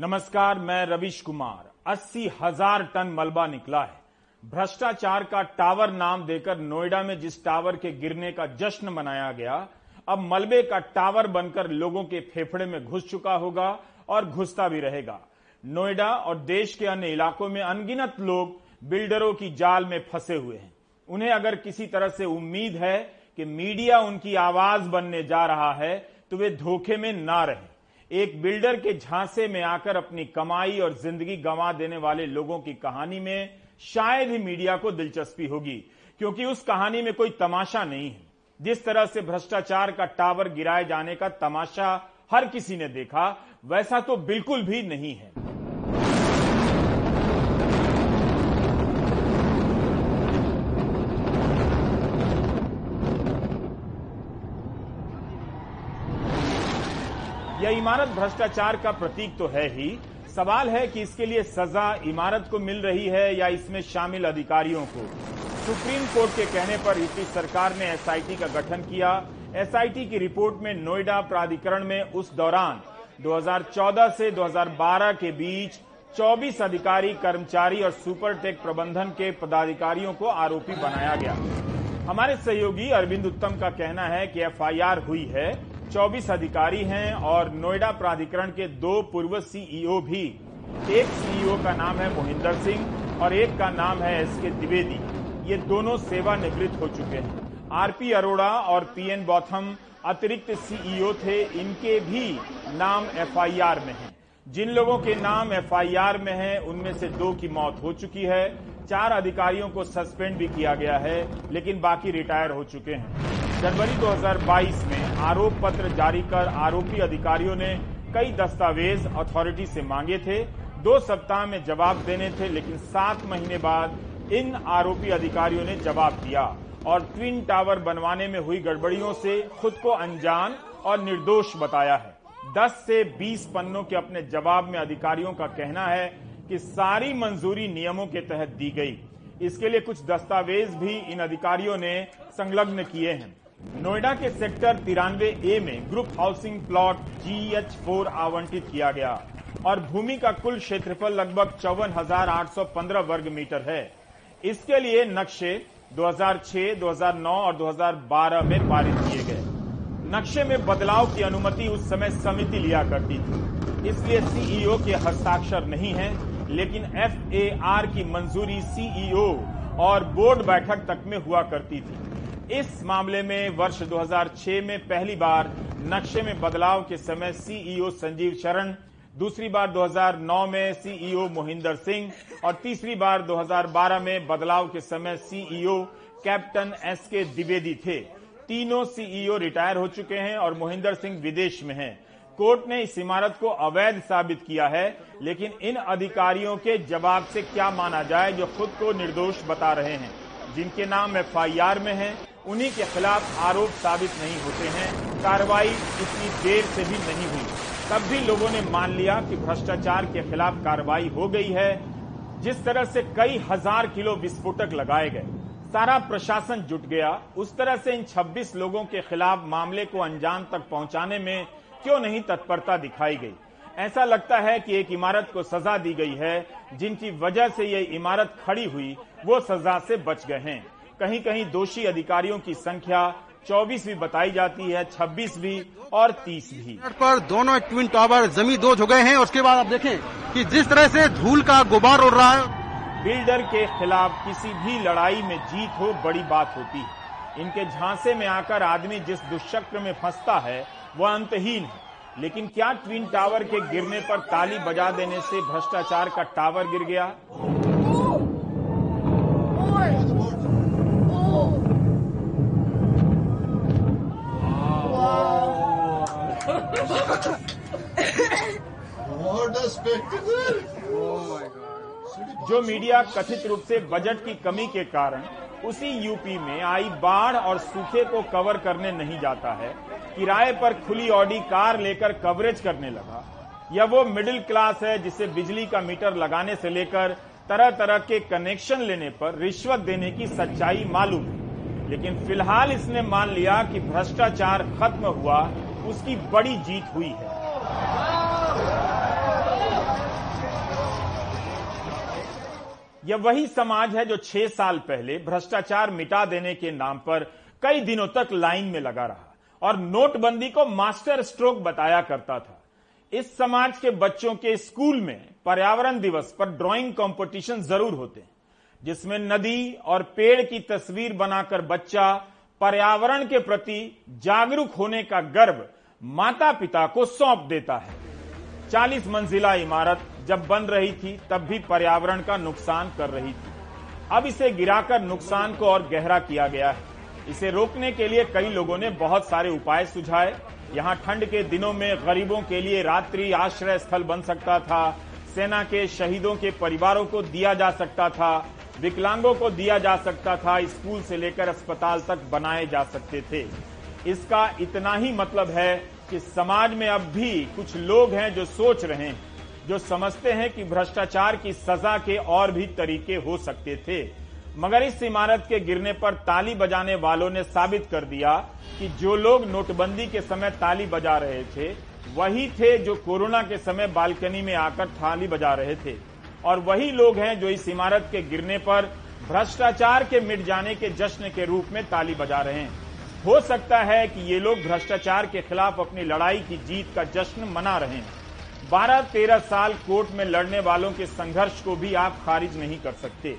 नमस्कार, मैं रविश कुमार। अस्सी हज़ार टन मलबा निकला है। भ्रष्टाचार का टावर नाम देकर नोएडा में जिस टावर के गिरने का जश्न मनाया गया, अब मलबे का टावर बनकर लोगों के फेफड़े में घुस चुका होगा और घुसता भी रहेगा। नोएडा और देश के अन्य इलाकों में अनगिनत लोग बिल्डरों की जाल में फंसे हुए हैं। उन्हें अगर किसी तरह से उम्मीद है कि मीडिया उनकी आवाज़ बनने जा रहा है तो वे धोखे में ना रहे। एक बिल्डर के झांसे में आकर अपनी कमाई और ज़िंदगी गंवा देने वाले लोगों की कहानी में शायद ही मीडिया को दिलचस्पी होगी, क्योंकि उस कहानी में कोई तमाशा नहीं है। जिस तरह से भ्रष्टाचार का टावर गिराए जाने का तमाशा हर किसी ने देखा, वैसा तो बिल्कुल भी नहीं है। इमारत भ्रष्टाचार का प्रतीक तो है ही। सवाल है कि इसके लिए सजा इमारत को मिल रही है या इसमें शामिल अधिकारियों को? सुप्रीम कोर्ट के कहने पर यूपी सरकार ने एसआईटी का गठन किया। एसआईटी की रिपोर्ट में नोएडा प्राधिकरण में उस दौरान 2014 से 2012 के बीच 24 अधिकारी, कर्मचारी और सुपरटेक प्रबंधन के पदाधिकारियों को आरोपी बनाया गया। हमारे सहयोगी अरविंद उत्तम का कहना है कि एफआईआर हुई है। 24 अधिकारी हैं और नोएडा प्राधिकरण के दो पूर्व सीईओ भी। एक सीईओ का नाम है मोहिंदर सिंह और एक का नाम है एस के द्विवेदी। ये दोनों सेवानिवृत्त हो चुके हैं। आरपी अरोड़ा और पीएन बौथम अतिरिक्त सीईओ थे, इनके भी नाम एफआईआर में हैं। जिन लोगों के नाम एफआईआर में हैं, उनमें से दो की मौत हो चुकी है। चार अधिकारियों को सस्पेंड भी किया गया है, लेकिन बाकी रिटायर हो चुके हैं। जनवरी 2022 में आरोप पत्र जारी कर आरोपी अधिकारियों ने कई दस्तावेज़ अथॉरिटी से मांगे थे। दो सप्ताह में जवाब देने थे, लेकिन सात महीने बाद इन आरोपी अधिकारियों ने जवाब दिया और ट्विन टावर बनवाने में हुई गड़बड़ियों से खुद को अनजान और निर्दोष बताया है। 10 से 20 पन्नों के अपने जवाब में अधिकारियों का कहना है कि सारी मंजूरी नियमों के तहत दी गई। इसके लिए कुछ दस्तावेज़ भी इन अधिकारियों ने संलग्न किए हैं। नोएडा के सेक्टर तिरानवे ए में group housing plot G H four आवंटित किया गया और भूमि का कुल क्षेत्रफल लगभग चौवन हज़ार आठ सौ पंद्रह वर्ग मीटर है। इसके लिए नक्शे 2006, 2009 और 2012 में पारित किए गए। नक्शे में बदलाव की अनुमति उस समय समिति लिया करती थी। इसलिए सीईओ के हस्ताक्षर नहीं है लेकिन एफएआर की मंजूरी सीईओ और बोर्ड बैठक तक में हुआ करती थी। इस मामले में वर्ष 2006 में पहली बार नक्शे में बदलाव के समय सीईओ संजीव शरण, दूसरी बार 2009 में सीईओ मोहिंदर सिंह और तीसरी बार 2012 में बदलाव के समय सीईओ कैप्टन एस के द्विवेदी थे। तीनों सीईओ रिटायर हो चुके हैं और मोहिंदर सिंह विदेश में हैं। कोर्ट ने इस इमारत को अवैध साबित किया है, लेकिन इन अधिकारियों के जवाब से क्या माना जाए जो खुद को निर्दोष बता रहे हैं? जिनके नाम एफआईआर में है उन्हीं के खिलाफ आरोप साबित नहीं होते हैं। कार्रवाई इतनी देर से भी नहीं हुई। तब भी लोगों ने मान लिया कि भ्रष्टाचार के खिलाफ कार्रवाई हो गई है, जिस तरह से कई हज़ार किलो विस्फोटक लगाए गए। सारा प्रशासन जुट गया। उस तरह से इन 26 लोगों के खिलाफ मामले को अंजाम तक पहुँचाने में क्यों नहीं तत्परता दिखाई गई? ऐसा लगता है कि एक इमारत को सजा दी गई है, जिनकी वजह से ये इमारत खड़ी हुई, वो सजा से बच गए हैं। कहीं कहीं दोषी अधिकारियों की संख्या 24 भी बताई जाती है 26 भी और 30 भी पर दोनों ट्विन टावर जमी दो हो गए हैं उसके बाद आप देखें कि जिस तरह से धूल का गुबार उड़ रहा है। बिल्डर के खिलाफ किसी भी लड़ाई में जीत हो बड़ी बात होती है। इनके झांसे में आकर आदमी जिस दुष्चक्र में फंसता है वह अंतहीन है। लेकिन क्या ट्विन टावर के गिरने पर ताली बजा देने से भ्रष्टाचार का टावर गिर गया? जो मीडिया कथित रूप से बजट की कमी के कारण उसी यूपी में आई बाढ़ और सूखे को कवर करने नहीं जाता है, किराए पर खुली ऑडी कार लेकर कवरेज करने लगा, या वो मिडिल क्लास है जिसे बिजली का मीटर लगाने से लेकर तरह तरह के कनेक्शन लेने पर रिश्वत देने की सच्चाई मालूम लेकिन फ़िलहाल इसने मान लिया कि भ्रष्टाचार खत्म हुआ, उसकी बड़ी जीत हुई है। यह वही समाज है जो छह साल पहले भ्रष्टाचार मिटा देने के नाम पर कई दिनों तक लाइन में लगा रहा और नोटबंदी को मास्टर स्ट्रोक बताया करता था। इस समाज के बच्चों के स्कूल में पर्यावरण दिवस पर ड्राइंग कंपटीशन ज़रूर होते हैं, जिसमें नदी और पेड़ की तस्वीर बनाकर बच्चा पर्यावरण के प्रति जागरूक होने का गर्व माता पिता को सौंप देता है। 40 मंजिला इमारत जब बन रही थी, तब भी पर्यावरण का नुकसान कर रही थी। अब इसे गिराकर नुकसान को और गहरा किया गया है। इसे रोकने के लिए कई लोगों ने बहुत सारे उपाय सुझाए। यहाँ ठंड के दिनों में गरीबों के लिए रात्रि आश्रय स्थल बन सकता था। सेना के शहीदों के परिवारों को दिया जा सकता था। विकलांगों को दिया जा सकता था। स्कूल से लेकर अस्पताल तक बनाए जा सकते थे। इसका इतना ही मतलब है कि समाज में अब भी कुछ लोग हैं जो सोच रहे हैं। जो समझते हैं कि भ्रष्टाचार की सजा के और भी तरीके हो सकते थे। मगर इस इमारत के गिरने पर ताली बजाने वालों ने साबित कर दिया कि जो लोग नोटबंदी के समय ताली बजा रहे थे, वही थे जो कोरोना के समय बालकनी में आकर थाली बजा रहे थे। और वही लोग हैं जो इस इमारत के गिरने पर भ्रष्टाचार के मिट जाने के जश्न के रूप में ताली बजा रहे हैं। हो सकता है कि ये लोग भ्रष्टाचार के खिलाफ अपनी लड़ाई की जीत का जश्न मना रहे हैं। बारह तेरह साल कोर्ट में लड़ने वालों के संघर्ष को भी आप खारिज नहीं कर सकते।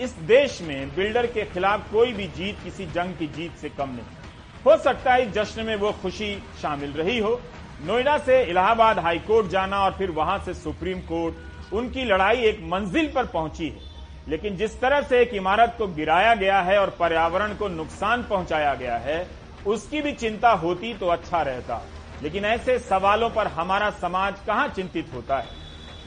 इस देश में बिल्डर के खिलाफ कोई भी जीत किसी जंग की जीत से कम नहीं। हो सकता है जश्न में वो खुशी शामिल रही हो। नोएडा से इलाहाबाद हाईकोर्ट जाना और फिर वहाँ से सुप्रीम कोर्ट, उनकी लड़ाई एक मंजिल पर पहुँची है। लेकिन जिस तरह से एक इमारत को गिराया गया है और पर्यावरण को नुकसान पहुँचाया गया है, उसकी भी चिंता होती तो अच्छा रहता। लेकिन ऐसे सवालों पर हमारा समाज कहाँ चिंतित होता है?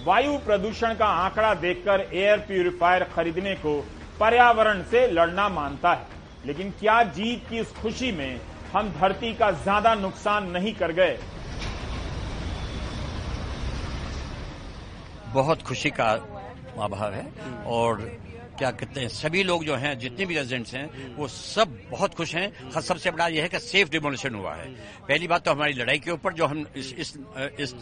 वायु प्रदूषण का आंकड़ा देखकर एयर प्यूरिफायर खरीदने को पर्यावरण से लड़ना मानता है। लेकिन क्या जीत की इस खुशी में हम धरती का ज़्यादा नुकसान नहीं कर गए? बहुत खुशी का अभाव है और क्या कहते हैं सभी लोग जो हैं जितने भी रेजिडेंट्स हैं वो सब बहुत खुश हैं। सबसे बड़ा यह है कि सेफ़ डिमोलिशन हुआ है। पहली बात तो हमारी लड़ाई के ऊपर जो हम इस इस, इस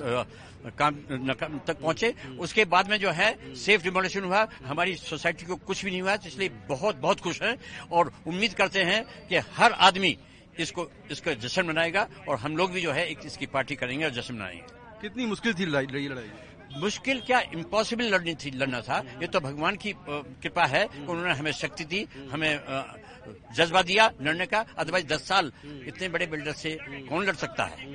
काम तक पहुँचे उसके बाद में जो है सेफ़ डिमोलिशन हुआ। हमारी सोसाइटी को कुछ भी नहीं हुआ इसलिए बहुत बहुत खुश हैं और उम्मीद करते हैं कि हर आदमी इसको इसका जश्न मनाएगा और हम लोग भी जो है इसकी पार्टी करेंगे और जश्न मनाएँगे। कितनी मुश्किल थी लड़ाई लड़ाई? मुश्किल क्या इम्पॉसिबल लड़नी थी, लड़ना था। ये तो भगवान की कृपा है उन्होंने हमें शक्ति दी, हमें जज्बा दिया लड़ने का। अदरवाइज़ दस साल इतने बड़े बिल्डर से कौन लड़ सकता है?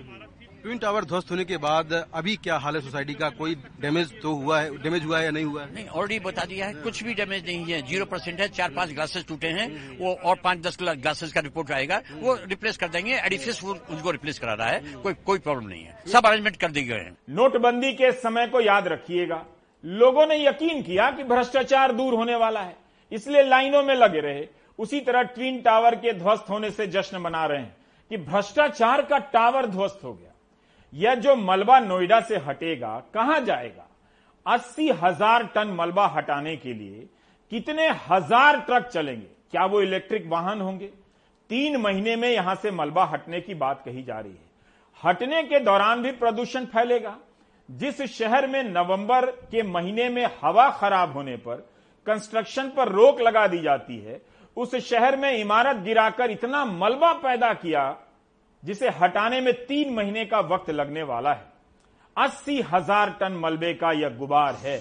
ट्विन टावर ध्वस्त होने के बाद अभी क्या हाल है सोसाइटी का? कोई डैमेज तो हुआ है? डैमेज हुआ है या नहीं हुआ है? नहीं ऑलरेडी बता दिया है कुछ भी डैमेज नहीं है। ज़ीरो परसेंट है चार पाँच ग्लासेस टूटे हैं वो और पाँच दस ग्लासेस का रिपोर्ट आएगा वो रिप्लेस कर देंगे एडिफिस उनको रिप्लेस करा रहा है कोई कोई प्रॉब्लम नहीं है। सब अरेंजमेंट कर दिए गए हैं। नोटबंदी के समय को याद रखिएगा। लोगों ने यकीन किया कि भ्रष्टाचार दूर होने वाला है इसलिए लाइनों में लगे रहे। उसी तरह ट्विन टावर के ध्वस्त होने से जश्न मना रहे हैं कि भ्रष्टाचार का टावर ध्वस्त हो गया। यह जो मलबा नोएडा से हटेगा, कहाँ जाएगा? अस्सी हज़ार टन मलबा हटाने के लिए कितने हज़ार ट्रक चलेंगे? क्या वो इलेक्ट्रिक वाहन होंगे? तीन महीने में यहाँ से मलबा हटने की बात कही जा रही है। हटने के दौरान भी प्रदूषण फैलेगा। जिस शहर में नवंबर के महीने में हवा खराब होने पर कंस्ट्रक्शन पर रोक लगा दी जाती है, उस शहर में इमारत गिराकर इतना मलबा पैदा किया जिसे हटाने में तीन महीने का वक्त लगने वाला है। अस्सी हज़ार टन मलबे का यह गुबार है।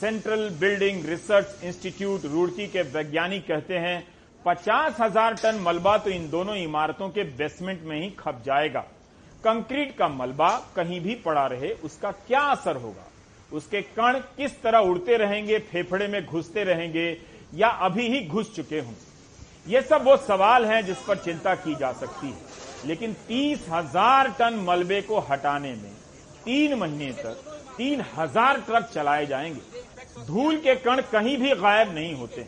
Central building research institute Roorkee के वैज्ञानिक कहते हैं, पचास हज़ार टन मलबा तो इन दोनों इमारतों के बेसमेंट में ही खप जाएगा। कंक्रीट का मलबा कहीं भी पड़ा रहे, उसका क्या असर होगा? उसके कण किस तरह उड़ते रहेंगे, फेफड़े में घुसते रहेंगे, या अभी ही घुस चुके हों? ये सब वो सवाल हैं जिस पर चिंता की जा सकती है। लेकिन तीस हज़ार टन मलबे को हटाने में तीन महीने तक तीन हज़ार ट्रक चलाए जाएँगे। धूल के कण कहीं भी गायब नहीं होते।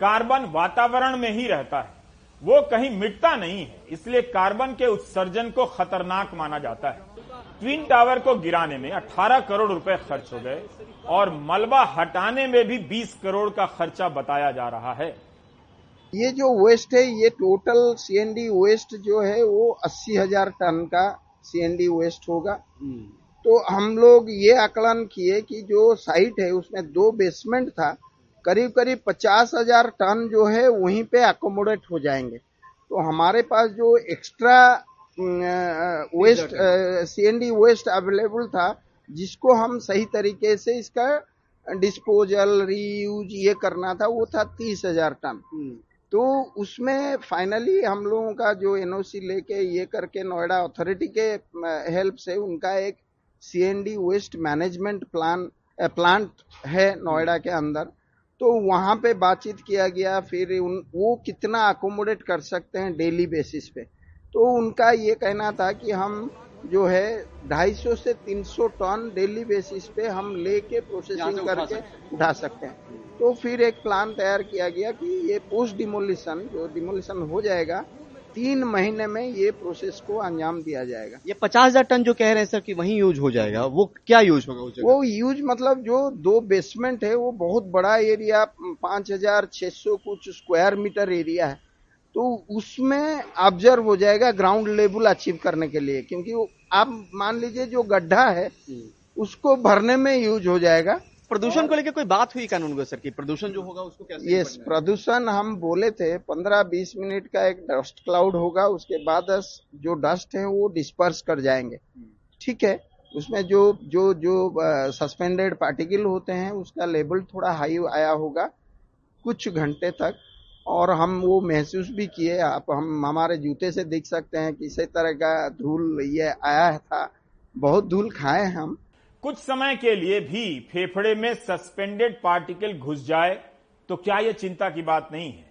कार्बन वातावरण में ही रहता है। वो कहीं मिटता नहीं है। इसलिए कार्बन के उत्सर्जन को खतरनाक माना जाता है। ट्विन टावर को गिराने में 18 करोड़ रुपए खर्च हो गए और मलबा हटाने में भी 20 करोड़ का खर्चा बताया जा रहा है। ये जो वेस्ट है ये टोटल सीएनडी वेस्ट जो है वो अस्सी हज़ार टन का सीएनडी वेस्ट होगा। तो हम लोग ये आकलन किए कि जो साइट है उसमें दो बेसमेंट था करीब करीब पचास हज़ार टन जो है वहीं पे अकोमोडेट हो जाएँगे। तो हमारे पास जो extra waste CND waste available था। जिसको हम सही तरीके से इसका डिस्पोजल रीयूज ये करना था वो था तीस हज़ार टन। तो उसमें फाइनली हम लोगों का जो एनओसी लेके ये करके नोएडा अथॉरिटी के हेल्प से उनका एक CND waste management plan plant है नोएडा के अंदर। तो वहाँ पे बातचीत किया गया, फिर उन, वो कितना अकोमोडेट कर सकते हैं डेली बेसिस पे। तो उनका ये कहना था कि हम जो है 250 से 300 टन डेली बेसिस पे हम लेके प्रोसेसिंग करके उठा सकते हैं। तो फिर एक प्लान तैयार किया गया कि ये पोस्ट डिमोलिशन जो डिमोलिशन हो जाएगा तीन महीने में ये प्रोसेस को अंजाम दिया जाएगा। ये पचास हज़ार टन जो कह रहे हैं सर कि वही यूज़ हो जाएगा वो क्या यूज़ होगा उस वो यूज़ मतलब जो दो बेसमेंट है वो बहुत बड़ा एरिया पाँच हज़ार छह सौ कुछ स्क्वायर मीटर एरिया है। तो उसमें ऑब्ज़र्व हो जाएगा ग्राउंड लेवल अचीव करने के लिए क्योंकि आप मान लीजिए जो गड्ढा है हम्म। उसको भरने में यूज़ हो जाएगा। प्रदूषण को लेकर कोई बात हुई कानून को सर की प्रदूषण जो होगा उसको कैसे यस प्रदूषण हम बोले थे पंद्रह बीस मिनट का एक डस्ट क्लाउड होगा उसके बाद जो डस्ट है वो डिस्पर्स कर जाएँगे। ठीक है उसमें जो जो जो सस्पेंडेड पार्टिकल होते हैं उसका लेवल थोड़ा हाई आया होगा कुछ घंटे तक। और हम वो महसूस भी किए। आप, हम, हमारे जूते से देख सकते हैं किसी तरह का धूल ये आया था। बहुत धूल खाए हम। कुछ समय के लिए भी फेफड़े में सस्पेंडेड पार्टिकल घुस जाए तो क्या यह चिंता की बात नहीं है?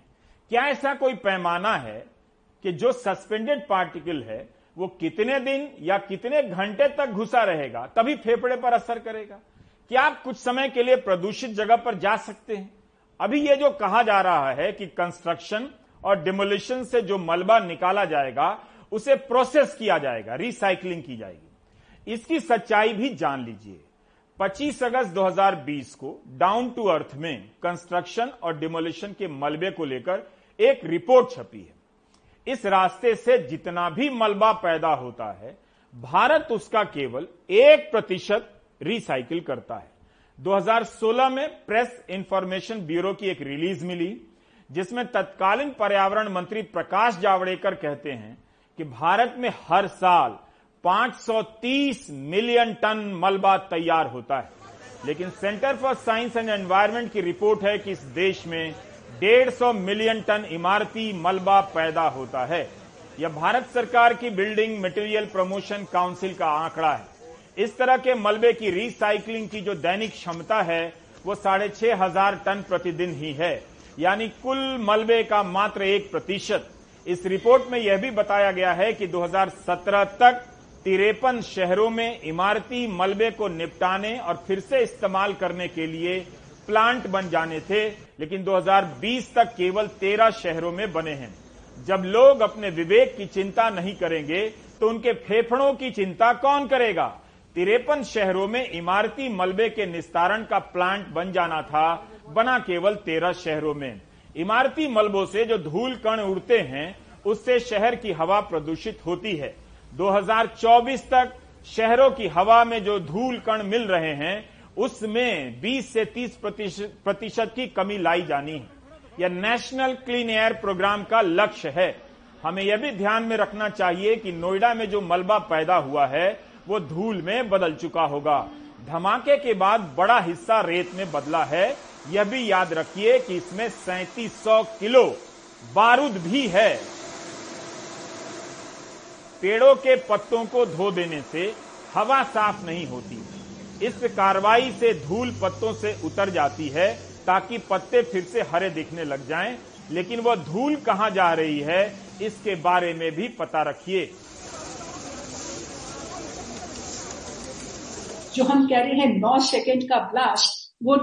क्या ऐसा कोई पैमाना है कि जो सस्पेंडेड पार्टिकल है, वो कितने दिन या कितने घंटे तक घुसा रहेगा, तभी फेफड़े पर असर करेगा? क्या आप कुछ समय के लिए प्रदूषित जगह पर जा सकते हैं? अभी ये जो कहा जा रहा है कि कंस्ट्रक्शन और डिमोलिशन से जो मलबा निकाला जाएगा, उसे प्रोसेस किया जाएगा रिसाइकलिंग की जाएगी। इसकी सच्चाई भी जान लीजिए। 25 अगस्त 2020 को डाउन टू अर्थ में कंस्ट्रक्शन और डिमोलिशन के मलबे को लेकर एक रिपोर्ट छपी है। इस रास्ते से जितना भी मलबा पैदा होता है, भारत उसका केवल एक प्रतिशत रिसाइकिल करता है। 2016 में प्रेस इंफॉर्मेशन ब्यूरो की एक रिलीज़ मिली, जिसमें तत्कालीन पर्यावरण मंत्री प्रकाश जावड़ेकर कहते हैं कि भारत में हर साल 530 मिलियन टन मलबा तैयार होता है। लेकिन centre for science and environment की रिपोर्ट है कि इस देश में 150 मिलियन टन इमारती मलबा पैदा होता है। यह भारत सरकार की बिल्डिंग मटेरियल प्रमोशन काउंसिल का आंकड़ा है। इस तरह के मलबे की रिसाइकलिंग की जो दैनिक क्षमता है, वो साढ़े छह हज़ार टन प्रतिदिन ही है। यानी कुल मलबे का मात्र एक प्रतिशत। इस रिपोर्ट में यह भी बताया गया है कि 2017 तक तिरपन शहरों में इमारती मलबे को निपटाने और फिर से इस्तेमाल करने के लिए प्लांट बन जाने थे, लेकिन 2020 तक केवल 13 शहरों में बने हैं। जब लोग अपने विवेक की चिंता नहीं करेंगे तो उनके फेफड़ों की चिंता कौन करेगा? तिरपन शहरों में इमारती मलबे के निस्तारण का प्लांट बन जाना था, बना केवल तेरह शहरों में। इमारती मलबों से जो धूल कण उड़ते हैं, उससे शहर की हवा प्रदूषित होती है। 2024 तक शहरों की हवा में जो धूल कण मिल रहे हैं, उसमें 20 से 30 प्रतिशत की कमी लाई जानी है। यह नेशनल क्लीन एयर प्रोग्राम का लक्ष्य है। हमें यह भी ध्यान में रखना चाहिए कि नोएडा में जो मलबा पैदा हुआ है वो धूल में बदल चुका होगा। धमाके के बाद बड़ा हिस्सा रेत में बदला है। यह भी याद रखिए कि इसमें सैतीस किलो बारूद भी है। पेड़ों के पत्तों को धो देने से हवा साफ़ नहीं होती। इस कार्रवाई से धूल पत्तों से उतर जाती है ताकि पत्ते फिर से हरे दिखने लग जाएँ, लेकिन वह धूल कहाँ जा रही है इसके बारे में भी पता रखिए। जो हम कह रहे हैं नौ सेकेंड का ब्लास्ट वो,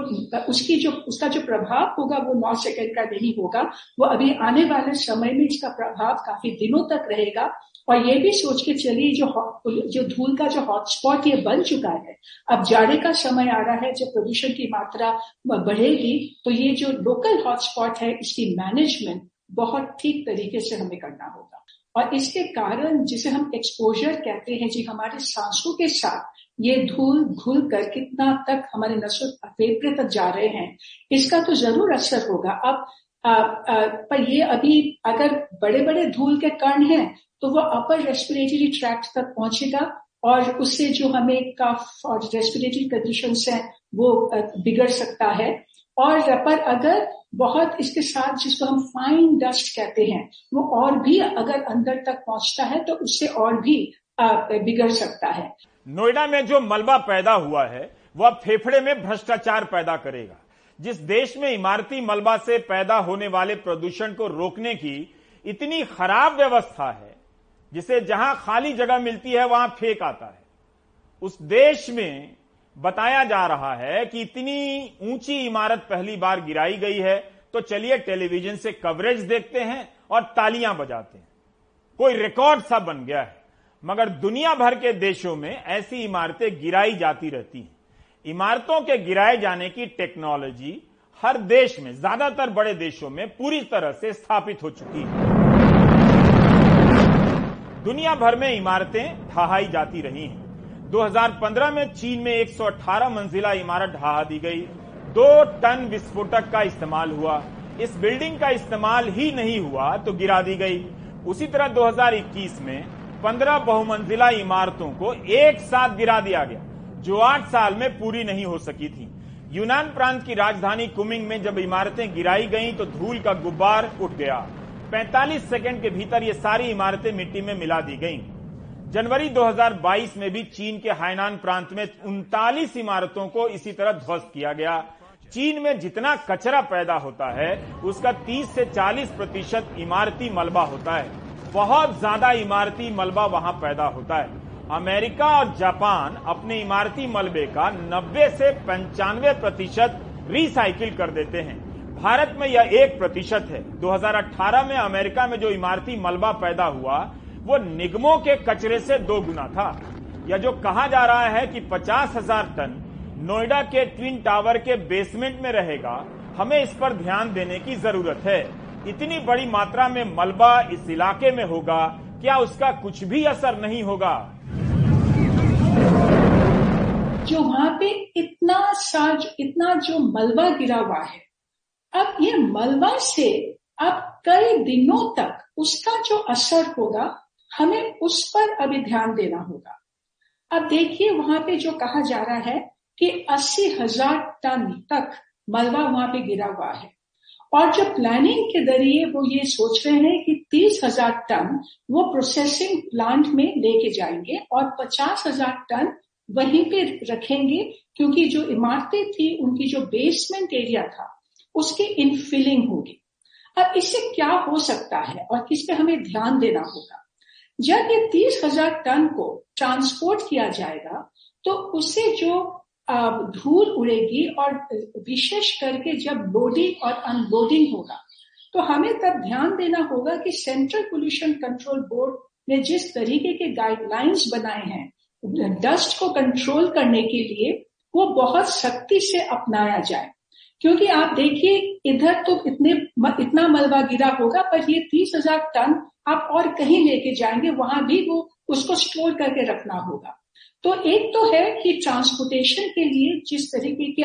उसकी जो, उसका जो प्रभाव होगा, वो नौ सेकेंड का नहीं होगा। वो अभी आने वाले समय में इसका प्रभाव काफ़ी दिनों तक रहेगा। और ये भी सोच के चलिए, जो जो धूल का जो हॉटस्पॉट ये बन चुका है। अब जाड़े का समय आ रहा है, जब प्रदूषण की मात्रा बढ़ेगी तो ये जो लोकल हॉटस्पॉट है, इसकी मैनेजमेंट बहुत ठीक तरीके से हमें करना होगा। और इसके कारण जिसे हम एक्सपोजर कहते हैं जी हमारे सांसों के साथ ये धूल घुल कर कितना तक हमारे नसों फेफड़े तक जा रहे हैं इसका तो ज़रूर असर होगा। अब आ, आ, पर ये अभी अगर बड़े बड़े धूल के कण हैं तो वो अपर रेस्पिरेटरी ट्रैक्ट तक पहुंचेगा और उससे जो हमें कफ और रेस्पिरेटरी कंडीशन है वो बिगड़ सकता है। और पर अगर बहुत इसके साथ जिसको हम फाइन डस्ट कहते हैं, वो और भी अगर अंदर तक पहुँचता है तो उससे और भी बिगड़ सकता है। नोएडा में जो मलबा पैदा हुआ है, वह फेफड़े में भ्रष्टाचार पैदा करेगा। जिस देश में इमारती मलबा से पैदा होने वाले प्रदूषण को रोकने की इतनी खराब व्यवस्था है, जिसे जहाँ खाली जगह मिलती है, वहाँ फेंक आता है। उस देश में बताया जा रहा है कि इतनी ऊँची इमारत पहली बार गिराई गई है तो चलिए टेलीविज़न से कवरेज देखते हैं और तालियाँ बजाते हैं। कोई रिकॉर्ड सा बन गया है, मगर दुनिया भर के देशों में ऐसी इमारतें गिराई जाती रहती हैं। इमारतों के गिराए जाने की टेक्नोलॉजी हर देश में, ज़्यादातर बड़े देशों में पूरी तरह से स्थापित हो चुकी है। दुनिया भर में इमारतें ढहाई जाती रही हैं। 2015 में चीन में 118 मंजिला इमारत ढहा दी गई। दो टन विस्फोटक का इस्तेमाल हुआ। इस बिल्डिंग का इस्तेमाल ही नहीं हुआ तो गिरा दी गई। उसी तरह 2021 में 15 बहुमंजिला इमारतों को एक साथ गिरा दिया गया, जो आठ साल में पूरी नहीं हो सकी थी। यूनान प्रांत की राजधानी कुमिंग में जब इमारतें गिराई गईं तो धूल का गुब्बार उठ गया। 45 सेकंड के भीतर ये सारी इमारतें मिट्टी में मिला दी गईं। जनवरी 2022 में भी चीन के हाइनान प्रांत में उनतालीस इमारतों को इसी तरह ध्वस्त किया गया। चीन में जितना कचरा पैदा होता है, उसका 30 से 40 प्रतिशत इमारती मलबा होता है। बहुत ज़्यादा इमारती मलबा वहाँ पैदा होता है। अमेरिका और जापान अपने इमारती मलबे का 90 से पंचानवे प्रतिशत रिसाइकिल कर देते हैं। भारत में यह एक प्रतिशत है। 2018 में अमेरिका में जो इमारती मलबा पैदा हुआ वो निगमों के कचरे से दो गुना था। या जो कहा जा रहा है कि पचास हज़ार टन नोएडा के ट्विन टावर के बेसमेंट में रहेगा, हमें इस पर ध्यान देने की ज़रूरत है। इतनी बड़ी मात्रा में मलबा इस इलाके में होगा, क्या उसका कुछ भी असर नहीं होगा? जो वहाँ पे इतना साज, इतना जो मलबा गिरा हुआ है, अब ये मलबा से अब कई दिनों तक उसका जो असर होगा हमें उस पर अभी ध्यान देना होगा। अब देखिए, वहाँ पे जो कहा जा रहा है कि अस्सी हज़ार टन तक मलबा वहाँ पे गिरा हुआ है। और जो प्लानिंग के ज़रिए वो ये सोच रहे हैं कि तीस हज़ार टन वो प्रोसेसिंग प्लांट में लेके जाएँगे और पचास हज़ार टन वहीं पे रखेंगे, क्योंकि जो इमारतें थी, उनकी जो बेसमेंट एरिया था, उसकी इनफिलिंग होगी। अब इससे क्या हो सकता है और किस पे हमें ध्यान देना होगा? जब ये तीस हज़ार टन को ट्रांसपोर्ट किया जाएगा तो उससे जो धूल उड़ेगी और विशेष करके जब लोडिंग और अनलोडिंग होगा तो हमें तब ध्यान देना होगा कि सेंट्रल पोल्यूशन कंट्रोल बोर्ड ने जिस तरीके के गाइडलाइंस बनाए हैं डस्ट को कंट्रोल करने के लिए वो बहुत सख्ती से अपनाया जाए। क्योंकि आप देखिए, इधर तो इतने इतना मलबा गिरा होगा, पर ये तीस हज़ार टन आप और कहीं लेके जाएँगे, वहाँ भी वो, उसको स्टोर करके रखना होगा। तो एक तो है कि ट्रांसपोर्टेशन के लिए जिस तरीके की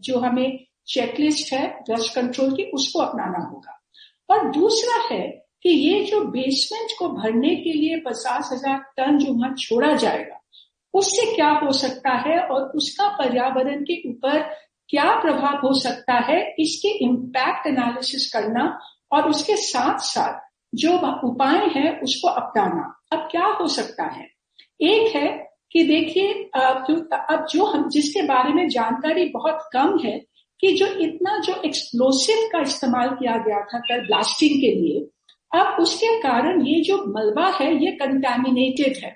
जो हमें चेकलिस्ट है डस्ट कंट्रोल की, उसको अपनाना होगा। और दूसरा है कि ये जो बेसमेंट को भरने के लिए पचास हज़ार टन जो वहाँ छोड़ा जाएगा, उससे क्या हो सकता है और उसका पर्यावरण के ऊपर क्या प्रभाव हो सकता है इसके इम्पैक्ट एनालिसिस करना और उसके साथ साथ जो उपाय है उसको अपनाना। अब क्या हो सकता है? एक है कि देखिए अब जो हम, जिसके बारे में जानकारी बहुत कम है कि जो इतना जो एक्सप्लोसिव का इस्तेमाल किया गया था कल ब्लास्टिंग के लिए, अब उसके कारण ये जो मलबा है ये कंटेमिनेटेड है।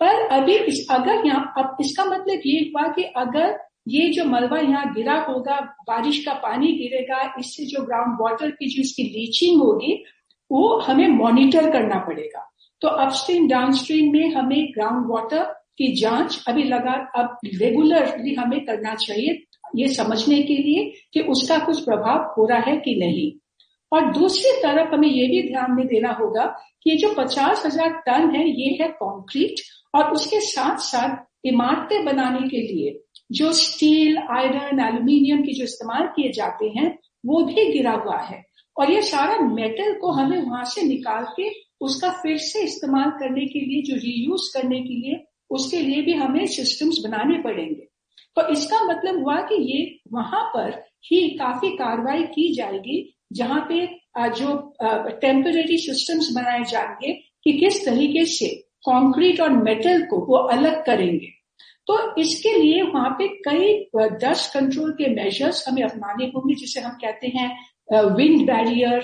पर अभी इस, अगर यहाँ, अब इसका मतलब ये हुआ कि अगर ये जो मलबा यहाँ गिरा होगा, बारिश का पानी गिरेगा, इससे जो ग्राउंड वाटर की जो इसकी लीचिंग होगी, वो हमें मॉनिटर करना पड़ेगा। तो अपस्ट्रीम डाउनस्ट्रीम में हमें ग्राउंड वाटर की जाँच अभी लगा अब रेगुलरली हमें करना चाहिए, ये समझने के लिए कि उसका कुछ प्रभाव हो रहा है कि नहीं। और दूसरी तरफ़ हमें ये भी ध्यान में देना होगा कि ये जो पचास हज़ार टन है, ये है कंक्रीट और उसके साथ साथ इमारतें बनाने के लिए जो स्टील, आयरन, एल्यूमिनियम की जो इस्तेमाल किए जाते हैं, वो भी गिरा हुआ है। और ये सारा मेटल को हमें वहाँ से निकाल के उसका फिर से इस्तेमाल करने के लिए, जो रीयूज करने के लिए, उसके लिए भी हमें सिस्टम्स बनाने पड़ेंगे। तो इसका मतलब हुआ कि ये वहाँ पर ही काफ़ी कार्रवाई की जाएगी, जहाँ पे जो टेम्पररी सिस्टम्स बनाए जाएँगे कि किस तरीके से कंक्रीट और मेटल को वो अलग करेंगे। तो इसके लिए वहाँ पे कई डस्ट कंट्रोल के मेजर्स हमें अपनाने होंगे, जिसे हम कहते हैं विंड बैरियर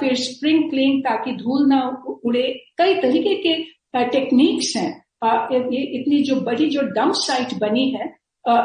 फिर स्प्रिंग स्प्रिंकलिंग ताकि धूल ना उड़े। कई तरीके के टेक्निक्स हैं। ये इतनी जो बड़ी जो डंप साइट बनी है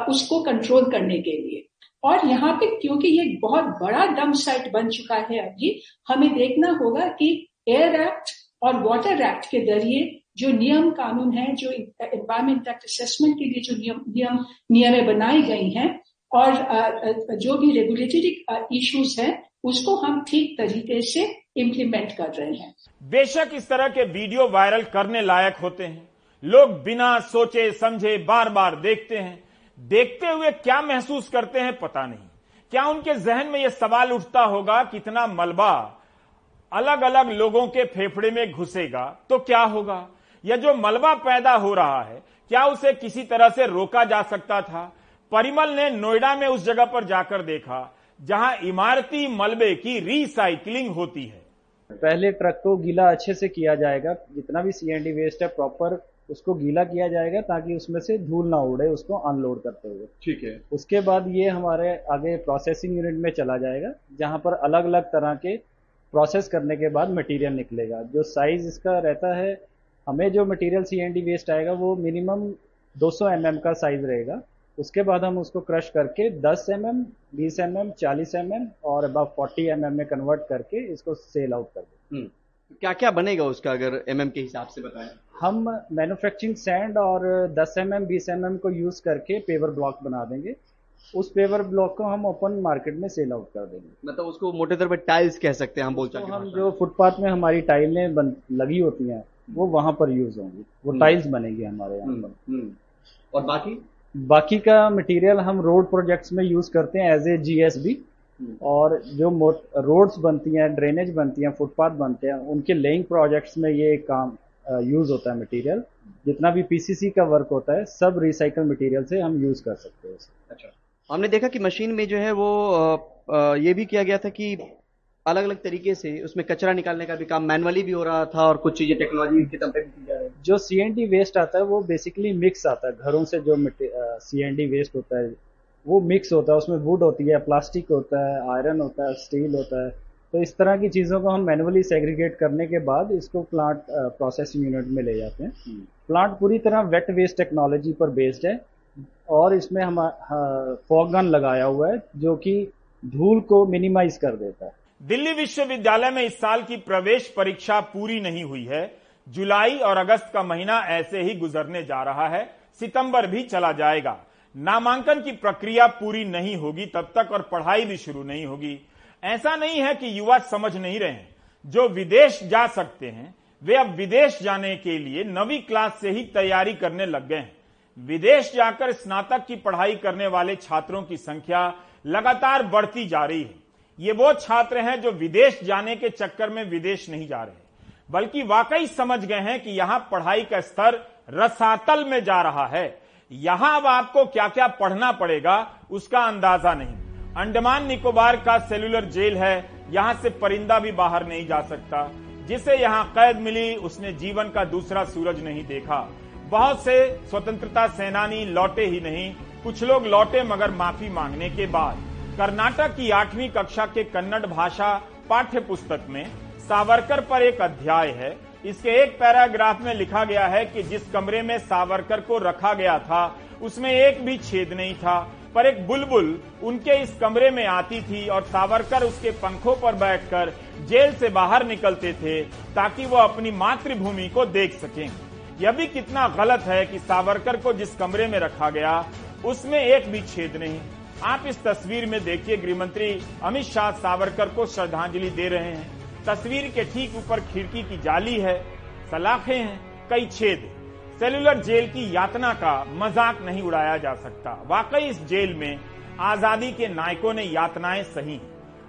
उसको कंट्रोल करने के लिए। और यहाँ पे क्योंकि ये बहुत बड़ा डंप साइट बन चुका है अभी, हमें देखना होगा कि एयर एक्ट और वाटर एक्ट के ज़रिए जो नियम कानून है, जो एनवायरमेंट एक्ट असेसमेंट के लिए जो नियम नियम, नियमें बनाई गई हैं, और जो भी रेगुलेटरी इश्यूज़ हैं, उसको हम ठीक तरीके से इम्प्लीमेंट कर रहे हैं। बेशक इस तरह के वीडियो वायरल करने लायक होते हैं। लोग बिना सोचे, समझे बार बार देखते हैं। देखते हुए क्या महसूस करते हैं, पता नहीं। क्या उनके जहन में यह सवाल उठता होगा, कितना मलबा अलग अलग लोगों के फेफड़े में घुसेगा तो क्या होगा? यह जो मलबा पैदा हो रहा है क्या उसे किसी तरह से रोका जा सकता था? परिमल ने नोएडा में उस जगह पर जाकर देखा जहाँ इमारती मलबे की रिसाइकलिंग होती है। पहले ट्रक को गीला अच्छे से किया जाएगा जितना भी सीएनडी वेस्ट है प्रॉपर उसको गीला किया जाएगा ताकि उसमें से धूल ना उड़े उसको अनलोड करते हुए। ठीक है। उसके बाद ये हमारे आगे प्रोसेसिंग यूनिट में चला जाएगा जहाँ पर अलग अलग तरह के प्रोसेस करने के बाद मटेरियल निकलेगा। जो साइज़ इसका रहता है हमें जो मटेरियल सीएनडी वेस्ट आएगा वो मिनिमम 200 एम mm का साइज़ रहेगा। उसके बाद हम उसको क्रश करके 10 एम एम बीस एम एम चालीस एम एम और अब 40 एम एम में कन्वर्ट करके इसको सेल आउट कर दें क्या क्या बनेगा उसका अगर एम mm के हिसाब से बताएँ? हम मैन्युफैक्चरिंग सैंड और 10 एम एम बीस एम एम को यूज़ करके पेवर ब्लॉक बना देंगे। उस पेवर ब्लॉक को हम ओपन मार्केट में सेल आउट कर देंगे। मतलब उसको मोटे तौर पर टाइल्स कह सकते हैं हम बोल तो सकते हम जो फुटपाथ में हमारी टाइलें लगी होती हैं वो वहाँ पर यूज़ होंगी। वो टाइल्स बनेगी हमारे यहाँ पर। और बाकी? बाकी का मटेरियल हम रोड प्रोजेक्ट्स में यूज़ करते हैं एज ए जीएसबी और जो रोड्स बनती हैं ड्रेनेज बनती हैं फुटपाथ बनते हैं उनके लेइंग प्रोजेक्ट्स में ये काम यूज़ होता है मटेरियल जितना भी पीसीसी का वर्क होता है सब रिसाइकल मटेरियल से हम यूज़ कर सकते हैं अच्छा। हमने देखा कि मशीन में जो है वो आ, आ, ये भी किया गया था कि अलग अलग तरीके से उसमें कचरा निकालने का भी काम मैनुअली भी हो रहा था और कुछ चीज़ें टेक्नोलॉजी के दम पे भी की जा रही है। जो सीएनडी वेस्ट आता है वो बेसिकली मिक्स आता है। घरों से जो सी एन डी वेस्ट होता है वो मिक्स होता है। उसमें वुड होती है प्लास्टिक होता है आयरन होता है स्टील होता है। तो इस तरह की चीज़ों को हम मैनुअली सेग्रीगेट करने के बाद इसको प्लांट प्रोसेसिंग यूनिट में ले जाते हैं। प्लांट पूरी तरह वेट वेस्ट टेक्नोलॉजी पर बेस्ड है और इसमें हम फॉग गन लगाया हुआ है जो कि धूल को मिनिमाइज कर देता है। दिल्ली विश्वविद्यालय में इस साल की प्रवेश परीक्षा पूरी नहीं हुई है। जुलाई और अगस्त का महीना ऐसे ही गुजरने जा रहा है। सितंबर भी चला जाएगा। नामांकन की प्रक्रिया पूरी नहीं होगी तब तक और पढ़ाई भी शुरू नहीं होगी। ऐसा नहीं है कि युवा समझ नहीं रहे जो विदेश जा सकते हैं, वे अब विदेश जाने के लिए नवी क्लास से ही तैयारी करने लग गए हैं। विदेश जाकर स्नातक की पढ़ाई करने वाले छात्रों की संख्या लगातार बढ़ती जा रही है। ये वो छात्र हैं जो विदेश जाने के चक्कर में विदेश नहीं जा रहे। बल्कि वाकई समझ गए हैं कि यहाँ पढ़ाई का स्तर रसातल में जा रहा है। यहाँ अब आपको क्या क्या पढ़ना पड़ेगा, उसका अंदाज़ा नहीं। अंडमान निकोबार का सेलुलर जेल है, यहाँ से परिंदा भी बाहर नहीं जा सकता। जिसे यहाँ कैद मिली, उसने जीवन का दूसरा सूरज नहीं देखा। बहुत से स्वतंत्रता सेनानी लौटे ही नहीं, कुछ लोग लौटे मगर माफ़ी मांगने के बाद। कर्नाटक की आठवीं कक्षा के कन्नड़ भाषा पाठ्य पुस्तक में सावरकर पर एक अध्याय है। इसके एक पैराग्राफ में लिखा गया है कि जिस कमरे में सावरकर को रखा गया था, उसमें एक भी छेद नहीं था, पर एक बुलबुल उनके इस कमरे में आती थी और सावरकर उसके पंखों पर बैठकर जेल से बाहर निकलते थे ताकि वो अपनी मातृभूमि को देख सकें। यह भी कितना गलत है कि सावरकर को जिस कमरे में रखा गया, उसमें एक भी छेद नहीं। आप इस तस्वीर में देखिए गृहमंत्री अमित शाह सावरकर को श्रद्धांजलि दे रहे हैं। तस्वीर के ठीक ऊपर खिड़की की जाली है, सलाखें हैं, कई छेद। सेल्युलर जेल की यातना का मज़ाक नहीं उड़ाया जा सकता। वाकई इस जेल में आज़ादी के नायकों ने यातनाएँ सही।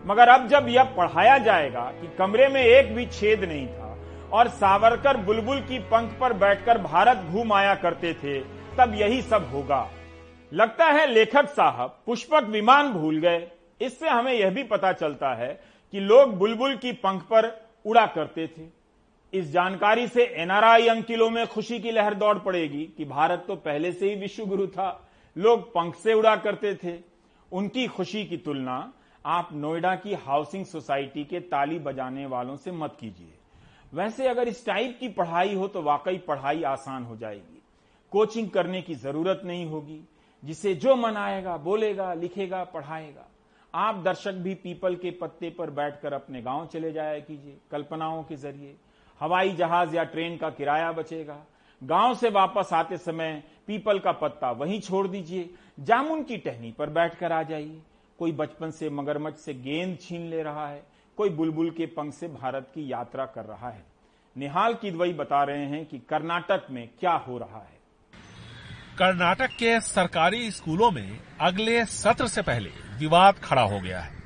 मगर अब जब यह पढ़ाया जाएगा कि कमरे में एक भी छेद नहीं था और सावरकर बुलबुल की पंख पर बैठकर भारत घूम आया करते थे, तब यही सब होगा। लगता है लेखक साहब पुष्पक विमान भूल गए। इससे हमें यह भी पता चलता है कि लोग बुलबुल की पंख पर उड़ा करते थे। इस जानकारी से एनआरआई अंकिलों में खुशी की लहर दौड़ पड़ेगी कि भारत तो पहले से ही विश्व गुरु था। लोग पंख से उड़ा करते थे। उनकी खुशी की तुलना आप नोएडा की हाउसिंग सोसाइटी के ताली बजाने वालों से मत कीजिए। वैसे अगर इस टाइप की पढ़ाई हो तो वाकई पढ़ाई आसान हो जाएगी। कोचिंग करने की ज़रूरत नहीं होगी। जिसे जो मन आएगा बोलेगा, लिखेगा, पढ़ाएगा। आप दर्शक भी पीपल के पत्ते पर बैठकर अपने गाँव चले जाया कीजिए, कल्पनाओं के ज़रिए। हवाई जहाज़ या ट्रेन का किराया बचेगा। गाँव से वापस आते समय पीपल का पत्ता वहीं छोड़ दीजिए। जामुन की टहनी पर बैठकर आ जाइए। कोई बचपन से मगरमच्छ से गेंद छीन ले रहा है। कोई बुलबुल के पंख से भारत की यात्रा कर रहा है। निहाल किदवई बता रहे हैं कि कर्नाटक में क्या हो रहा है। कर्नाटक के सरकारी स्कूलों में अगले सत्र से पहले विवाद खड़ा हो गया है।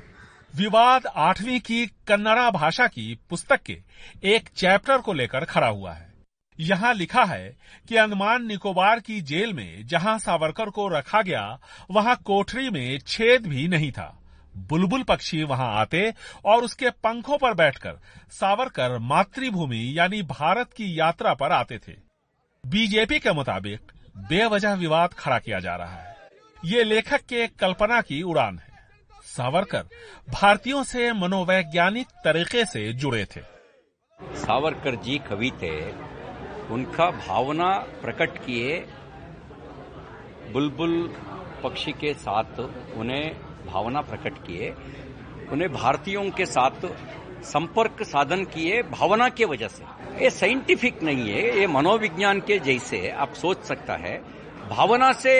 विवाद आठवीं की कन्नड़ा भाषा की पुस्तक के एक चैप्टर को लेकर खड़ा हुआ है। यहाँ लिखा है कि अंडमान निकोबार की जेल में जहाँ सावरकर को रखा गया, वहाँ कोठरी में छेद भी नहीं था। बुलबुल पक्षी वहाँ आते और उसके पंखों पर बैठकर सावरकर मातृभूमि यानी भारत की यात्रा पर आते थे। बीजेपी के मुताबिक बेवजह विवाद खड़ा किया जा रहा है। ये लेखक के कल्पना की उड़ान है। सावरकर भारतीयों से मनोवैज्ञानिक तरीके से जुड़े थे। सावरकर जी कवि थे। उनका भावना प्रकट किए बुलबुल पक्षी के साथ, उन्हें भावना प्रकट किए। उन्हें भारतीयों के साथ संपर्क साधन किए भावना की वजह से। ये साइंटिफिक नहीं है, ये मनोविज्ञान के जैसे आप सोच सकता है। भावना से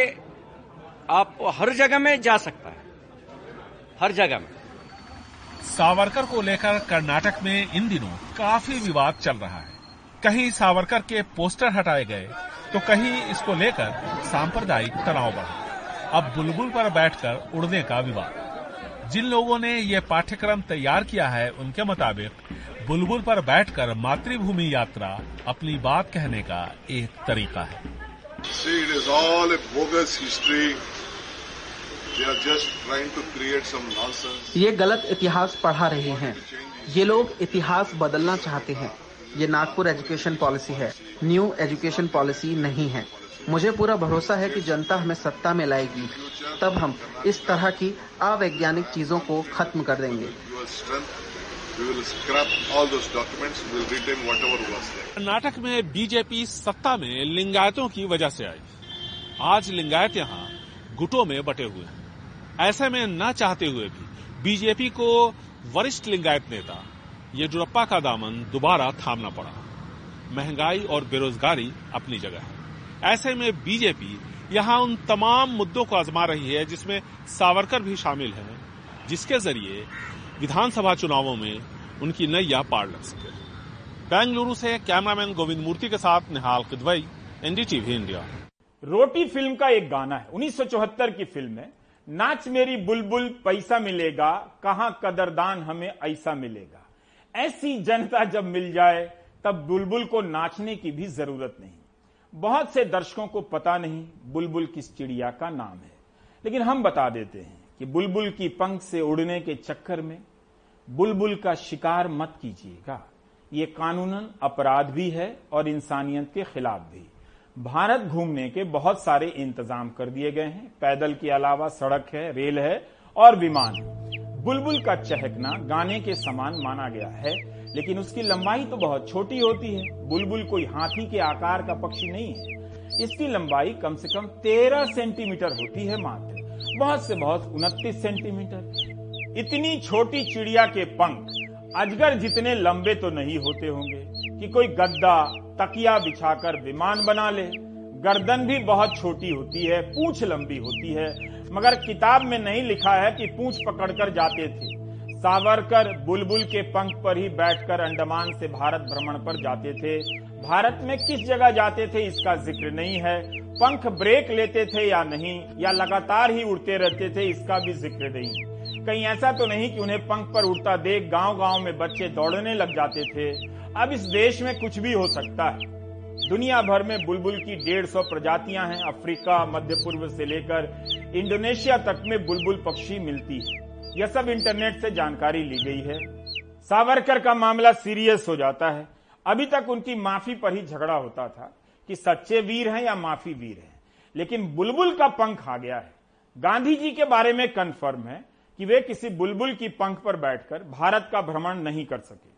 आप हर जगह में जा सकता है। हर जगह में। सावरकर को लेकर कर्नाटक में इन दिनों काफ़ी विवाद चल रहा है। कहीं सावरकर के पोस्टर हटाए गए तो कहीं इसको लेकर सांप्रदायिक तनाव बढ़ा। अब बुलबुल पर बैठकर उड़ने का विवाद। जिन लोगों ने ये पाठ्यक्रम तैयार किया है उनके मुताबिक बुलबुल पर बैठकर मातृभूमि यात्रा अपनी बात कहने का एक तरीका है। See, it is all a bogus history. They are just trying to create some nonsense. ये गलत इतिहास पढ़ा रहे हैं। ये लोग इतिहास बदलना चाहते हैं। ये नागपुर एजुकेशन पॉलिसी है। न्यू एजुकेशन पॉलिसी नहीं है। मुझे पूरा भरोसा है कि जनता हमें सत्ता में लाएगी। तब हम इस तरह की अवैज्ञानिक चीज़ों को खत्म कर देंगे. कर्नाटक में बीजेपी सत्ता में लिंगायतों की वजह से आई। आज लिंगायत यहाँ गुटों में बटे हुए हैं। ऐसे में न चाहते हुए भी बीजेपी को वरिष्ठ लिंगायत नेता येडुरप्पा का दामन दोबारा थामना पड़ा। महँगाई और बेरोजगारी अपनी जगह है। ऐसे में बीजेपी यहाँ उन तमाम मुद्दों को आजमा रही है, जिसमें सावरकर भी शामिल है, जिसके ज़रिए विधानसभा चुनावों में उनकी नैया पार लग सके। बेंगलुरु से कैमरामैन गोविंद मूर्ति के साथ Nihal Kidwai, NDTV India. Roti film का एक गाना है 1974 की फ़िल्म है नाच मेरी बुलबुल, पैसा मिलेगा, कहाँ कदरदान हमें ऐसा मिलेगा। ऐसी जनता जब मिल जाए, तब बुलबुल को नाचने की भी ज़रूरत नहीं। बहुत से दर्शकों को पता नहीं बुलबुल किस चिड़िया का नाम है। लेकिन हम बता देते हैं कि बुलबुल की पंख से उड़ने के चक्कर में बुलबुल का शिकार मत कीजिएगा। ये कानूनन अपराध भी है और इंसानियत के खिलाफ भी। भारत घूमने के बहुत सारे इंतज़ाम कर दिए गए हैं। पैदल के अलावा सड़क है, रेल है और विमान। बुलबुल का चहकना गाने के समान माना गया है। लेकिन उसकी लंबाई तो बहुत छोटी होती है। बुलबुल कोई हाथी के आकार का पक्षी नहीं है। इसकी लंबाई कम से कम तेरह सेंटीमीटर होती है मात्र। बहुत से बहुत उनतीस सेंटीमीटर। इतनी छोटी चिड़िया के पंख अजगर जितने लंबे तो नहीं होते होंगे कि कोई गद्दा, तकिया बिछाकर विमान बना ले। गर्दन भी बहुत छोटी होती है, पूछ लंबी होती है। मगर किताब में नहीं लिखा है कि पूंछ पकड़कर जाते थे। सावरकर बुलबुल के पंख पर ही बैठकर अंडमान से भारत भ्रमण पर जाते थे। भारत में किस जगह जाते थे इसका ज़िक्र नहीं है। पंख ब्रेक लेते थे या नहीं, या लगातार ही उड़ते रहते थे इसका भी ज़िक्र नहीं। कहीं ऐसा तो नहीं कि उन्हें पंख पर उड़ता देख गाँव गाँव में बच्चे दौड़ने लग जाते थे। अब इस देश में कुछ भी हो सकता है। दुनिया भर में बुलबुल की डेढ़ सौ प्रजातियाँ हैं। अफ्रीका, मध्य पूर्व से लेकर इंडोनेशिया तक में बुलबुल पक्षी मिलती है। यह सब इंटरनेट से जानकारी ली गई है। सावरकर का मामला सीरियस हो जाता है। अभी तक उनकी माफ़ी पर ही झगड़ा होता था कि सच्चे वीर हैं या माफ़ी वीर हैं। लेकिन बुलबुल का पंख आ गया है। गांधी जी के बारे में कन्फर्म है कि वे किसी बुलबुल की पंख पर बैठकर भारत का भ्रमण नहीं कर सके।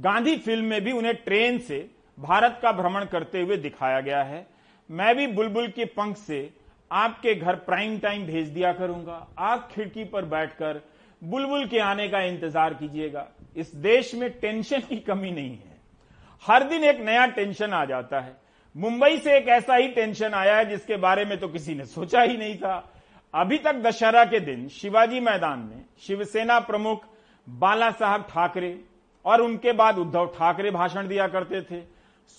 गांधी फ़िल्म में भी उन्हें ट्रेन से भारत का भ्रमण करते हुए दिखाया गया है। मैं भी बुलबुल के पंख से आपके घर प्राइम टाइम भेज दिया करूँगा। आप खिड़की पर बैठकर बुलबुल के आने का इंतज़ार कीजिएगा। इस देश में टेंशन की कमी नहीं है। हर दिन एक नया टेंशन आ जाता है। मुंबई से एक ऐसा ही टेंशन आया है जिसके बारे में तो किसी ने सोचा ही नहीं था। अभी तक दशहरा के दिन शिवाजी मैदान में शिवसेना प्रमुख बाला साहब ठाकरे और उनके बाद उद्धव ठाकरे भाषण दिया करते थे।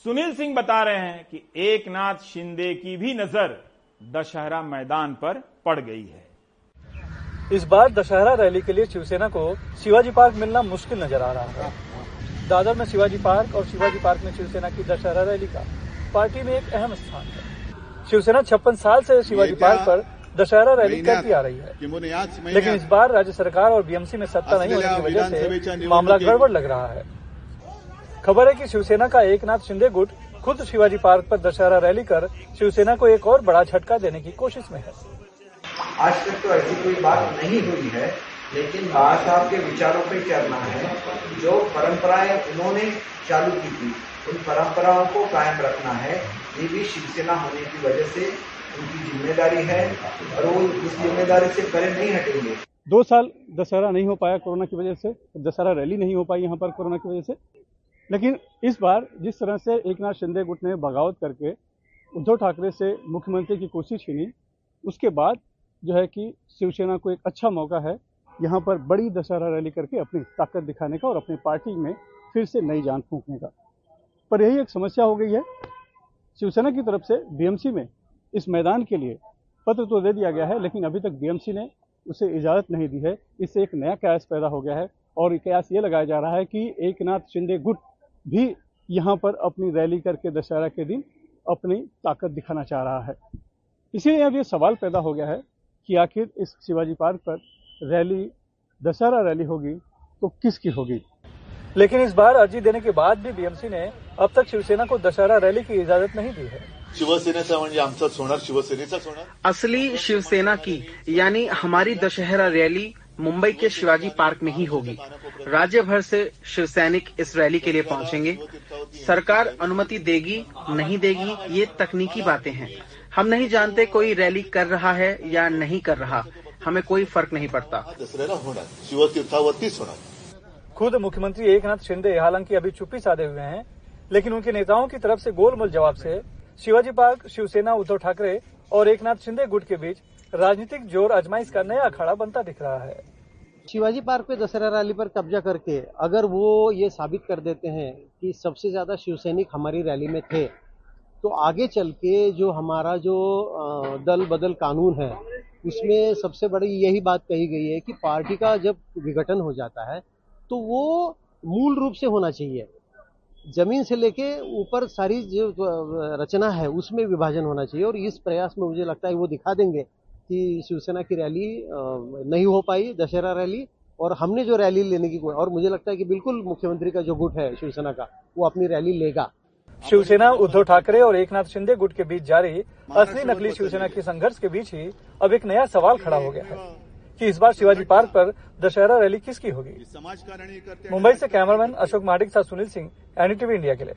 सुनील सिंह बता रहे हैं कि एक नाथ शिंदे की भी नज़र दशहरा मैदान पर पड़ गई है। इस बार दशहरा रैली के लिए शिवसेना को शिवाजी पार्क मिलना मुश्किल नज़र आ रहा है। दादर में शिवाजी पार्क और शिवाजी पार्क में शिवसेना की दशहरा रैली का पार्टी में एक अहम स्थान है। शिवसेना छप्पन साल से शिवाजी पार्क पर दशहरा रैली करती आ रही है। लेकिन इस बार राज्य सरकार और बीएमसी में सत्ता नहीं होने की वजह से मामला गड़बड़ लग रहा है। खबर है कि शिवसेना का एक नाथ शिंदे गुट खुद शिवाजी पार्क पर दशहरा रैली कर शिवसेना को एक और बड़ा झटका देने की कोशिश में है। आज तक तो ऐसी कोई बात नहीं हुई है, लेकिन बाबा साहब के विचारों पे चलना है। जो परंपराएँ उन्होंने चालू की थी, उन परंपराओं को कायम रखना है। ये भी शिवसेना होने की वजह से उनकी ज़िम्मेदारी है और वो इस ज़िम्मेदारी से परे नहीं हटेंगे। दो साल दशहरा नहीं हो पाया कोरोना की वजह से, दशहरा रैली नहीं हो पाई यहाँ पर कोरोना की वजह से। लेकिन इस बार जिस तरह से एक नाथ शिंदे गुट ने बगावत करके उद्धव ठाकरे से मुख्यमंत्री की कुर्सी छीनी उसके बाद जो है कि शिवसेना को एक अच्छा मौका है यहाँ पर बड़ी दशहरा रैली करके अपनी ताकत दिखाने का और अपनी पार्टी में फिर से नई जान फूकने का। पर यही एक समस्या हो गई है। शिवसेना की तरफ़ से बीएमसी में इस मैदान के लिए पत्र तो दे दिया गया है, लेकिन अभी तक बीएमसी ने उसे इजाज़त नहीं दी है। इससे एक नया कयास पैदा हो गया है और कयास ये लगाया जा रहा है कि एक नाथ शिंदे गुट भी यहाँ पर अपनी रैली करके दशहरा के दिन अपनी ताकत दिखाना चाह रहा है। इसीलिए अब ये सवाल पैदा हो गया है कि आखिर इस शिवाजी पार्क पर रैली दशहरा रैली होगी तो किसकी होगी? लेकिन इस बार अर्जी देने के बाद भी बीएमसी ने अब तक शिवसेना को दशहरा रैली की इजाज़त नहीं दी है। शिवसेनेचा म्हणजे आमचाच होणार शिवसेनेचाच होणार असली शिवसेना की यानी हमारी दशहरा रैली मुंबई के शिवाजी पार्क में ही होगी। राज्य भर से शिव सैनिक इस रैली के लिए पहुँचेंगे। सरकार अनुमति देगी नहीं देगी ये तकनीकी बातें हैं। हम नहीं जानते कोई रैली कर रहा है या नहीं कर रहा। हमें कोई फ़र्क नहीं पड़ता। खुद मुख्यमंत्री एक नाथ शिंदे हालाँकि अभी चुप्पी साधे हुए हैं लेकिन उनके नेताओं की तरफ़ से गोलमोल जवाब से शिवाजी पार्क शिवसेना उद्धव ठाकरे और एक नाथ शिंदे गुट के बीच राजनीतिक ज़ोर आजमाइश का नया अखाड़ा बनता दिख रहा है। शिवाजी पार्क पे दशहरा रैली पर कब्जा करके अगर वो ये साबित कर देते हैं कि सबसे ज़्यादा शिवसैनिक हमारी रैली में थे तो आगे चल के जो हमारा जो दल बदल कानून है, उसमें सबसे बड़ी यही बात कही गई है कि पार्टी का जब विघटन हो जाता है तो वो मूल रूप से होना चाहिए। ज़मीन से लेके ऊपर सारी जो रचना है, उसमें विभाजन होना चाहिए और इस प्रयास में मुझे लगता है वो दिखा देंगे कि शिवसेना की रैली नहीं हो पाई, दशहरा रैली और हमने जो रैली लेने की, और मुझे लगता है कि बिल्कुल मुख्यमंत्री का जो गुट है शिवसेना का, वो अपनी रैली लेगा। शिवसेना उद्धव ठाकरे और एकनाथ शिंदे गुट के बीच जारी असली नकली शिवसेना के संघर्ष के बीच ही अब एक नया सवाल खड़ा हो गया है कि इस बार शिवाजी पार्क पर दशहरा रैली किसकी होगी? मुंबई से कैमरामैन अशोक माडिक साथ सुनील सिंह एनडीटीवी इंडिया के लिए।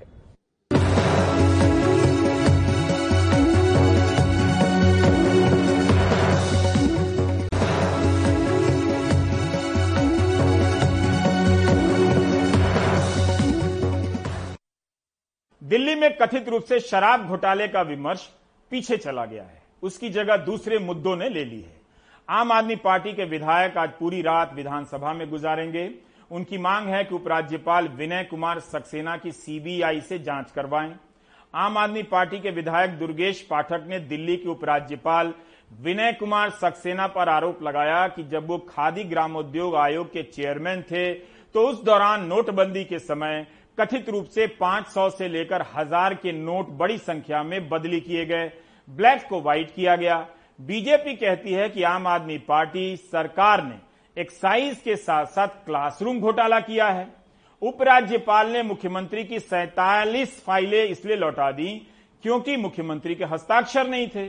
दिल्ली में कथित रूप से शराब घोटाले का विमर्श पीछे चला गया है। उसकी जगह दूसरे मुद्दों ने ले ली है। आम आदमी पार्टी के विधायक आज पूरी रात विधानसभा में गुजारेंगे। उनकी मांग है कि उपराज्यपाल विनय कुमार सक्सेना की सीबीआई से जाँच करवाएँ। आम आदमी पार्टी के विधायक दुर्गेश पाठक ने दिल्ली के उपराज्यपाल विनय कुमार सक्सेना पर आरोप लगाया कि जब वो खादी ग्रामोद्योग आयोग के चेयरमैन थे तो उस दौरान नोटबंदी के समय कथित रूप से 500 से लेकर हज़ार के नोट बड़ी संख्या में बदली किए गए। ब्लैक को व्हाइट किया गया। बीजेपी कहती है कि आम आदमी पार्टी सरकार ने एक्साइज के साथ साथ क्लासरूम घोटाला किया है। उपराज्यपाल ने मुख्यमंत्री की सैतालीस फाइलें इसलिए लौटा दी क्योंकि मुख्यमंत्री के हस्ताक्षर नहीं थे।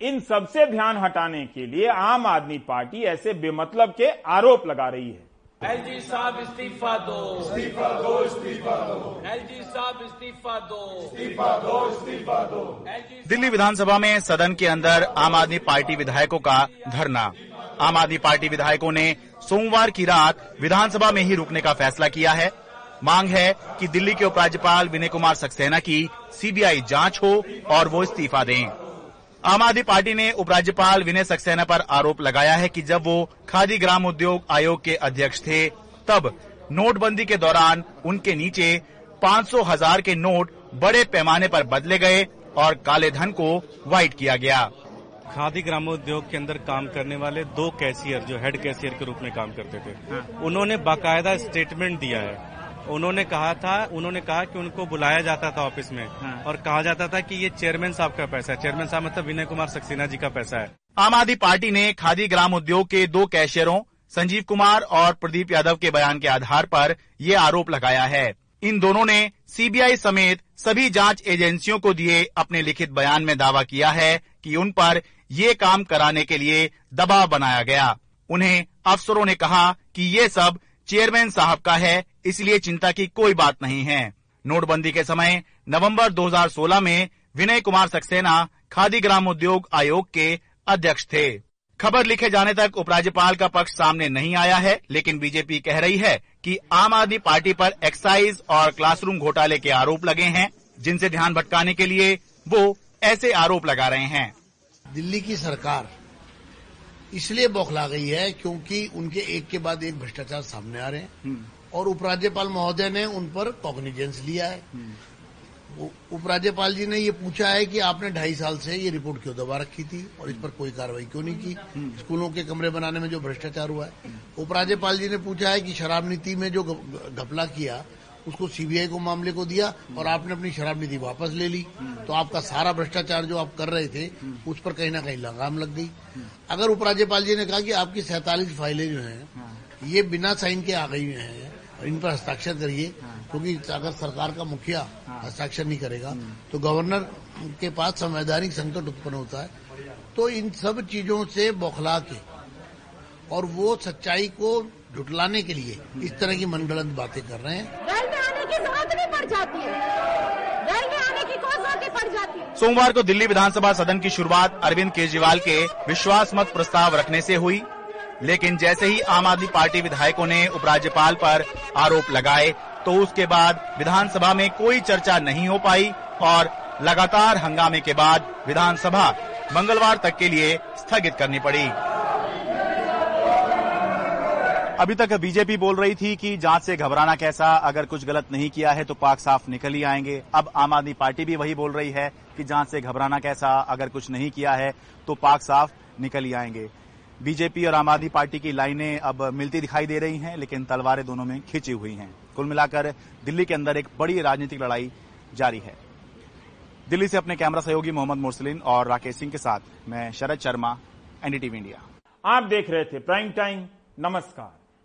इन सबसे ध्यान हटाने के लिए आम आदमी पार्टी ऐसे बेमतलब के आरोप लगा रही है। एलजी साहब इस्तीफा दो। इस्तीफा दो इस्तीफा दो। एलजी साहब इस्तीफा दो। इस्तीफा दो इस्तीफा दो। दिल्ली विधानसभा में सदन के अंदर आम आदमी पार्टी विधायकों का धरना। आम आदमी पार्टी विधायकों ने सोमवार की रात विधानसभा में ही रुकने का फैसला किया है। मांग है कि दिल्ली के उपराज्यपाल विनय कुमार सक्सेना की सीबीआई जाँच हो और वो इस्तीफा दें। आम आदमी पार्टी ने उपराज्यपाल विनय सक्सेना पर आरोप लगाया है कि जब वो खादी ग्राम उद्योग आयोग के अध्यक्ष थे तब नोटबंदी के दौरान उनके नीचे 500 हज़ार के नोट बड़े पैमाने पर बदले गए और काले धन को व्हाइट किया गया खादी ग्रामोद्योग के अंदर काम करने वाले दो कैशियर जो हेड कैशियर के रूप में काम करते थे हाँ। उन्होंने बाकायदा स्टेटमेंट दिया है उन्होंने कहा था उन्होंने कहा कि उनको बुलाया जाता था ऑफ़िस में हाँ। और कहा जाता था कि ये चेयरमैन साहब का पैसा है। चेयरमैन साहब मतलब विनय कुमार सक्सेना जी का पैसा है। आम आदमी पार्टी ने खादी ग्राम उद्योग के दो कैशियरों संजीव कुमार और प्रदीप यादव के बयान के आधार पर ये आरोप लगाया है। इन दोनों ने सीबीआई समेत सभी जाँच एजेंसियों को दिए अपने लिखित बयान में दावा किया है कि उन पर ये काम कराने के लिए दबाव बनाया गया। उन्हें अफसरों ने कहा कि ये सब चेयरमैन साहब का है इसलिए चिंता की कोई बात नहीं है। नोटबंदी के समय नवंबर 2016 में विनय कुमार सक्सेना खादी ग्राम उद्योग आयोग के अध्यक्ष थे। खबर लिखे जाने तक उपराज्यपाल का पक्ष सामने नहीं आया है लेकिन बीजेपी कह रही है कि आम आदमी पार्टी पर एक्साइज और क्लासरूम घोटाले के आरोप लगे हैं जिनसे ध्यान भटकाने के लिए वो ऐसे आरोप लगा रहे हैं। दिल्ली की सरकार इसलिए बौखला गई है क्योंकि उनके एक के बाद एक भ्रष्टाचार सामने आ रहे हैं। हम्म। और उपराज्यपाल महोदय ने उन पर कॉग्निजेंस लिया है। हम्म। उपराज्यपाल जी ने ये पूछा है कि आपने ढाई साल से ये रिपोर्ट क्यों दबा रखी थी और इस पर कोई कार्रवाई क्यों नहीं की? हम्म। स्कूलों के कमरे बनाने में जो भ्रष्टाचार हुआ है। उपराज्यपाल जी ने पूछा है कि शराब नीति में जो घपला किया उसको सीबीआई को मामले को दिया और आपने अपनी शराब नीति वापस ले ली। तो आपका सारा भ्रष्टाचार जो आप कर रहे थे उस पर कहीं ना कहीं लगाम लग गई। अगर उपराज्यपाल जी ने कहा कि आपकी सैतालीस फाइलें जो हैं। ये बिना साइन के आ गई हैं इन पर हस्ताक्षर करिए क्योंकि अगर सरकार का मुखिया हस्ताक्षर नहीं करेगा तो गवर्नर के पास संवैधानिक संकट उत्पन्न होता है। तो इन सब चीज़ों से बौखला के और वो सच्चाई को झुटलाने के लिए इस तरह की मनगढ़ंत बातें कर रहे हैं। रेल में आने की ज़रूरत नहीं पड़ जाती है। रेल में आने की कौन ज़रूरत पड़ जाती है। सोमवार को दिल्ली विधानसभा सदन की शुरुआत अरविंद केजरीवाल के विश्वास मत प्रस्ताव रखने से हुई। लेकिन जैसे ही आम आदमी पार्टी विधायकों ने उपराज्यपाल पर आरोप लगाए तो उसके बाद विधानसभा में कोई चर्चा नहीं हो पाई और लगातार हंगामे के बाद विधानसभा मंगलवार तक के लिए स्थगित करनी पड़ी। अभी तक बीजेपी बोल रही थी कि जाँच से घबराना कैसा, अगर कुछ गलत नहीं किया है तो पाक साफ़ निकल ही आएँगे। अब आम आदमी पार्टी भी वही बोल रही है कि जाँच से घबराना कैसा, अगर कुछ नहीं किया है तो पाक साफ़ निकल ही आएँगे। बीजेपी और आम आदमी पार्टी की लाइनें अब मिलती दिखाई दे रही हैं, लेकिन तलवारें दोनों में खींची हुई हैं। कुल मिलाकर दिल्ली के अंदर एक बड़ी राजनीतिक लड़ाई जारी है। दिल्ली से अपने कैमरा सहयोगी मोहम्मद मुरसलिन और राकेश सिंह के साथ मैं शरद शर्मा, एनडीटीवी इंडिया। आप देख रहे थे प्राइम टाइम, नमस्कार।